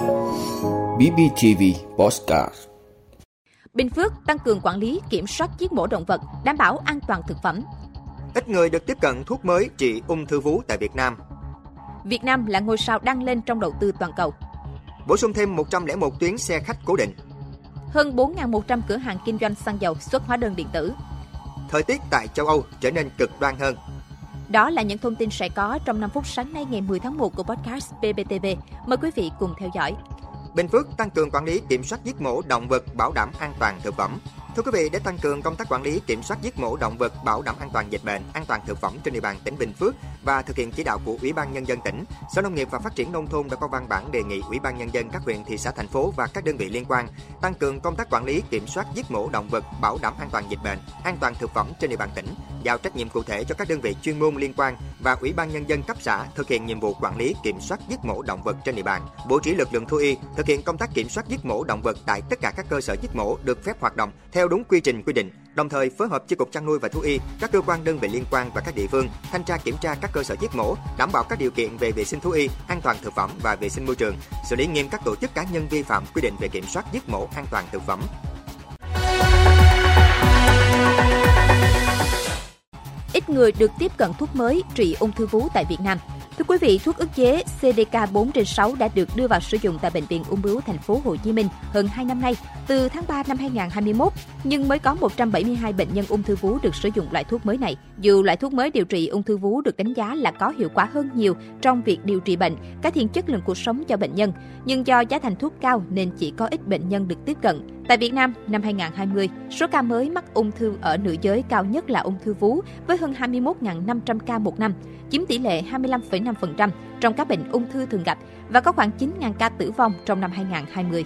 BBTV Postcard Bình Phước tăng cường quản lý kiểm soát giết mổ động vật, đảm bảo an toàn thực phẩm. Ít người được tiếp cận thuốc mới trị ung thư vú tại Việt Nam. Việt Nam là ngôi sao đăng lên trong đầu tư toàn cầu. Bổ sung thêm 101 tuyến xe khách cố định. Hơn 4.100 cửa hàng kinh doanh xăng dầu xuất hóa đơn điện tử. Thời tiết tại châu Âu trở nên cực đoan hơn. Đó là những thông tin sẽ có trong 5 phút sáng nay ngày 10 tháng 1 của podcast BBTV. Mời quý vị cùng theo dõi. Bình Phước tăng cường quản lý kiểm soát giết mổ động vật bảo đảm an toàn thực phẩm. Thưa quý vị, để tăng cường công tác quản lý kiểm soát giết mổ động vật bảo đảm an toàn dịch bệnh, an toàn thực phẩm trên địa bàn tỉnh Bình Phước và thực hiện chỉ đạo của Ủy ban nhân dân tỉnh, Sở Nông nghiệp và Phát triển nông thôn đã có văn bản đề nghị Ủy ban nhân dân các huyện, thị xã, thành phố và các đơn vị liên quan tăng cường công tác quản lý kiểm soát giết mổ động vật bảo đảm an toàn dịch bệnh, an toàn thực phẩm trên địa bàn tỉnh, giao trách nhiệm cụ thể cho các đơn vị chuyên môn liên quan và Ủy ban nhân dân cấp xã thực hiện nhiệm vụ quản lý kiểm soát giết mổ động vật trên địa bàn, bố trí lực lượng thú y thực hiện công tác kiểm soát giết mổ động vật tại tất cả các cơ sở giết mổ được phép hoạt động theo đúng quy trình quy định, đồng thời phối hợp chi cục chăn nuôi và thú y, các cơ quan đơn vị liên quan và các địa phương thanh tra kiểm tra các cơ sở giết mổ, đảm bảo các điều kiện về vệ sinh thú y, an toàn thực phẩm và vệ sinh môi trường, xử lý nghiêm các tổ chức cá nhân vi phạm quy định về kiểm soát giết mổ an toàn thực phẩm. Ít người được tiếp cận thuốc mới trị ung thư vú tại Việt Nam. Thưa quý vị, thuốc ức chế CDK 4 trên 6 đã được đưa vào sử dụng tại bệnh viện ung bướu thành phố Hồ Chí Minh hơn 2 năm nay, từ tháng 3 năm 2021, nhưng mới có 172 bệnh nhân ung thư vú được sử dụng loại thuốc mới này. Dù loại thuốc mới điều trị ung thư vú được đánh giá là có hiệu quả hơn nhiều trong việc điều trị bệnh, cải thiện chất lượng cuộc sống cho bệnh nhân, nhưng do giá thành thuốc cao nên chỉ có ít bệnh nhân được tiếp cận. Tại Việt Nam, năm 2020, số ca mới mắc ung thư ở nữ giới cao nhất là ung thư vú với hơn 21.500 ca một năm, chiếm tỷ lệ 25,5% trong các bệnh ung thư thường gặp và có khoảng 9.000 ca tử vong trong năm 2020.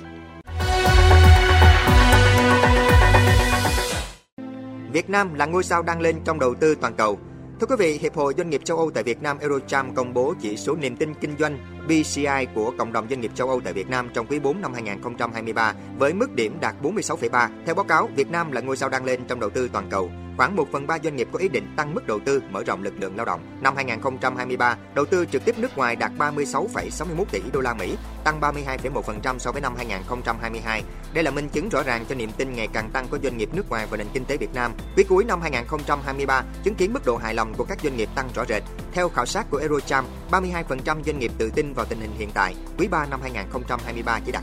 Việt Nam là ngôi sao đang lên trong đầu tư toàn cầu. Thưa quý vị, Hiệp hội Doanh nghiệp châu Âu tại Việt Nam Eurocharm công bố chỉ số niềm tin kinh doanh BCI của cộng đồng doanh nghiệp châu Âu tại Việt Nam trong quý 4 năm 2023 với mức điểm đạt 46,3. Theo báo cáo, Việt Nam là ngôi sao đang lên trong đầu tư toàn cầu. Khoảng 1 phần 3 doanh nghiệp có ý định tăng mức đầu tư mở rộng lực lượng lao động. Năm 2023, đầu tư trực tiếp nước ngoài đạt 36,61 tỷ đô la Mỹ, tăng 32,1% so với năm 2022. Đây là minh chứng rõ ràng cho niềm tin ngày càng tăng của doanh nghiệp nước ngoài vào nền kinh tế Việt Nam. Quý cuối năm 2023 chứng kiến mức độ hài lòng của các doanh nghiệp tăng rõ rệt. Theo khảo sát của Eurocharm, 32% doanh nghiệp tự tin vào tình hình hiện tại. Quý 3 năm 2023 chỉ đạt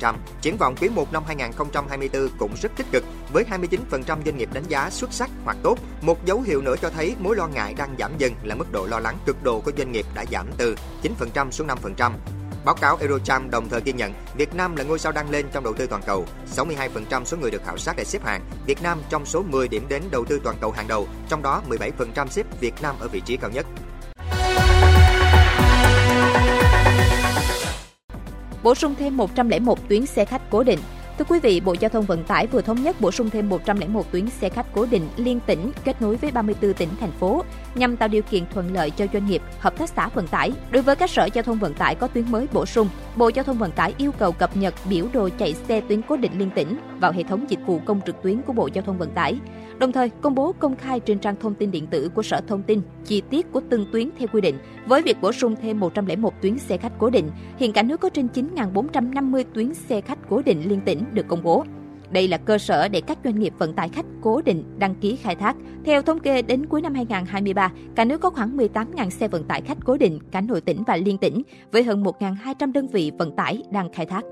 24%. Triển vọng quý 1 năm 2024 cũng rất tích cực với 29% doanh nghiệp đánh giá xuất sắc hoặc tốt. Một dấu hiệu nữa cho thấy mối lo ngại đang giảm dần là mức độ lo lắng cực độ của doanh nghiệp đã giảm từ 9% xuống 5%. Báo cáo Eurocharm đồng thời ghi nhận Việt Nam là ngôi sao đang lên trong đầu tư toàn cầu. 62% số người được khảo sát để xếp hạng Việt Nam trong số 10 điểm đến đầu tư toàn cầu hàng đầu, trong đó 17% xếp Việt Nam ở vị trí cao nhất. Bổ sung thêm 101 tuyến xe khách cố định Thưa quý vị, Bộ Giao thông Vận tải vừa thống nhất bổ sung thêm 101 tuyến xe khách cố định liên tỉnh kết nối với 34 tỉnh, thành phố nhằm tạo điều kiện thuận lợi cho doanh nghiệp, hợp tác xã vận tải. Đối với các sở giao thông vận tải có tuyến mới bổ sung, Bộ Giao thông Vận tải yêu cầu cập nhật biểu đồ chạy xe tuyến cố định liên tỉnh vào hệ thống dịch vụ công trực tuyến của Bộ Giao thông Vận tải. Đồng thời, công bố công khai trên trang thông tin điện tử của Sở Thông tin chi tiết của từng tuyến theo quy định. Với việc bổ sung thêm 101 tuyến xe khách cố định, hiện cả nước có trên 9.450 tuyến xe khách cố định liên tỉnh được công bố. Đây là cơ sở để các doanh nghiệp vận tải khách cố định đăng ký khai thác. Theo thống kê, đến cuối năm 2023, cả nước có khoảng 18.000 xe vận tải khách cố định cả nội tỉnh và liên tỉnh, với hơn 1.200 đơn vị vận tải đang khai thác.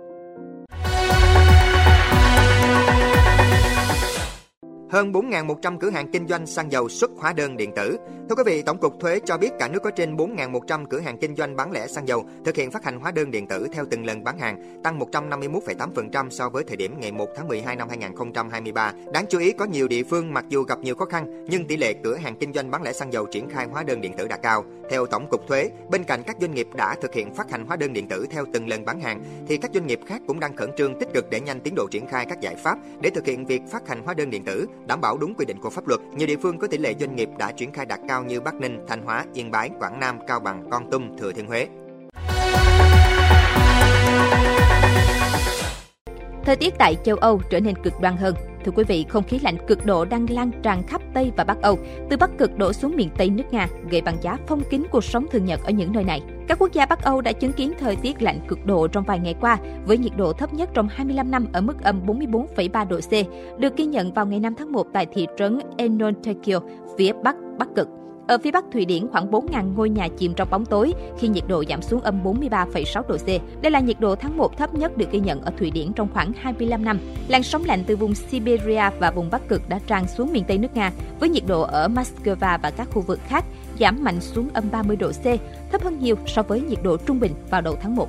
Hơn 4.100 cửa hàng kinh doanh xăng dầu xuất hóa đơn điện tử. Thưa quý vị, Tổng cục Thuế cho biết cả nước có trên 4.100 cửa hàng kinh doanh bán lẻ xăng dầu thực hiện phát hành hóa đơn điện tử theo từng lần bán hàng, tăng 151,8% so với thời điểm ngày 1 tháng 12 năm 2023. Đáng chú ý có nhiều địa phương mặc dù gặp nhiều khó khăn nhưng tỷ lệ cửa hàng kinh doanh bán lẻ xăng dầu triển khai hóa đơn điện tử đạt cao. Theo Tổng cục Thuế, bên cạnh các doanh nghiệp đã thực hiện phát hành hóa đơn điện tử theo từng lần bán hàng thì các doanh nghiệp khác cũng đang khẩn trương tích cực để nhanh tiến độ triển khai các giải pháp để thực hiện việc phát hành hóa đơn điện tử đảm bảo đúng quy định của pháp luật. Nhiều địa phương có tỷ lệ doanh nghiệp đã triển khai đạt cao như Bắc Ninh, Thanh Hóa, Yên Bái, Quảng Nam, Cao Bằng, Con Tum, Thừa Thiên Huế. Thời tiết tại châu Âu trở nên cực đoan hơn. Thưa quý vị, không khí lạnh cực độ đang lan tràn khắp Tây và Bắc Âu, từ Bắc cực đổ xuống miền Tây nước Nga, gây băng giá phong kín cuộc sống thường nhật ở những nơi này. Các quốc gia Bắc Âu đã chứng kiến thời tiết lạnh cực độ trong vài ngày qua, với nhiệt độ thấp nhất trong 25 năm ở mức âm 44,3 độ C, được ghi nhận vào ngày 5 tháng 1 tại thị trấn Enontekiö, phía bắc Bắc Cực. Ở phía Bắc Thụy Điển, khoảng 4.000 ngôi nhà chìm trong bóng tối khi nhiệt độ giảm xuống âm 43,6 độ C. Đây là nhiệt độ tháng 1 thấp nhất được ghi nhận ở Thụy Điển trong khoảng 25 năm. Làn sóng lạnh từ vùng Siberia và vùng Bắc Cực đã tràn xuống miền Tây nước Nga, với nhiệt độ ở Moscow và các khu vực khác giảm mạnh xuống âm 30 độ C, thấp hơn nhiều so với nhiệt độ trung bình vào đầu tháng 1.